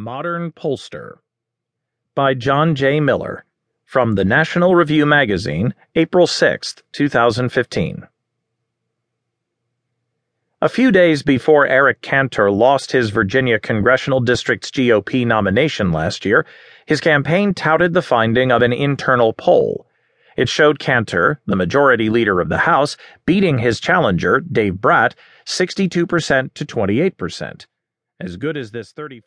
Modern Pollster by John J. Miller from the National Review Magazine, April 6, 2015. A few days before Eric Cantor lost his Virginia Congressional District's GOP nomination last year, his campaign touted the finding of an internal poll. It showed Cantor, the majority leader of the House, beating his challenger, Dave Bratt, 62% to 28%. As good as this 34